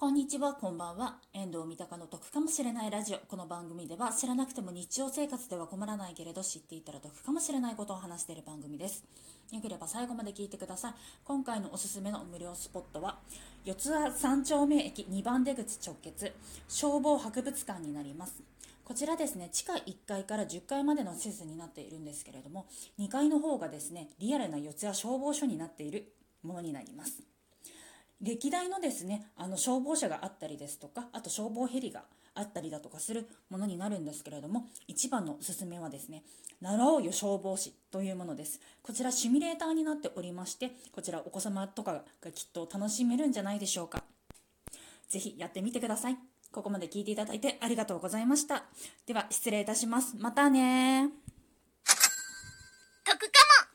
こんにちは、こんばんは。遠藤三鷹の得かもしれないラジオ。この番組では知らなくても日常生活では困らないけれど知っていたら得かもしれないことを話している番組です。よければ最後まで聞いてください。今回のおすすめの無料スポットは、四ツ谷三丁目駅2番出口直結、消防博物館になります。こちらですね、地下1階から10階までの施設になっているんですけれども、2階の方がですね、リアルな四ツ谷消防署になっているものになります。歴代のですねあの消防車があったりですとかあと消防ヘリがあったりだとかするものになるんですけれども一番のおすすめはですね習おうよ消防士というものです。こちらシミュレーターになっておりましてこちらお子様とかがきっと楽しめるんじゃないでしょうか。是非やってみてください。ここまで聞いていただいてありがとうございました。では失礼いたします。またね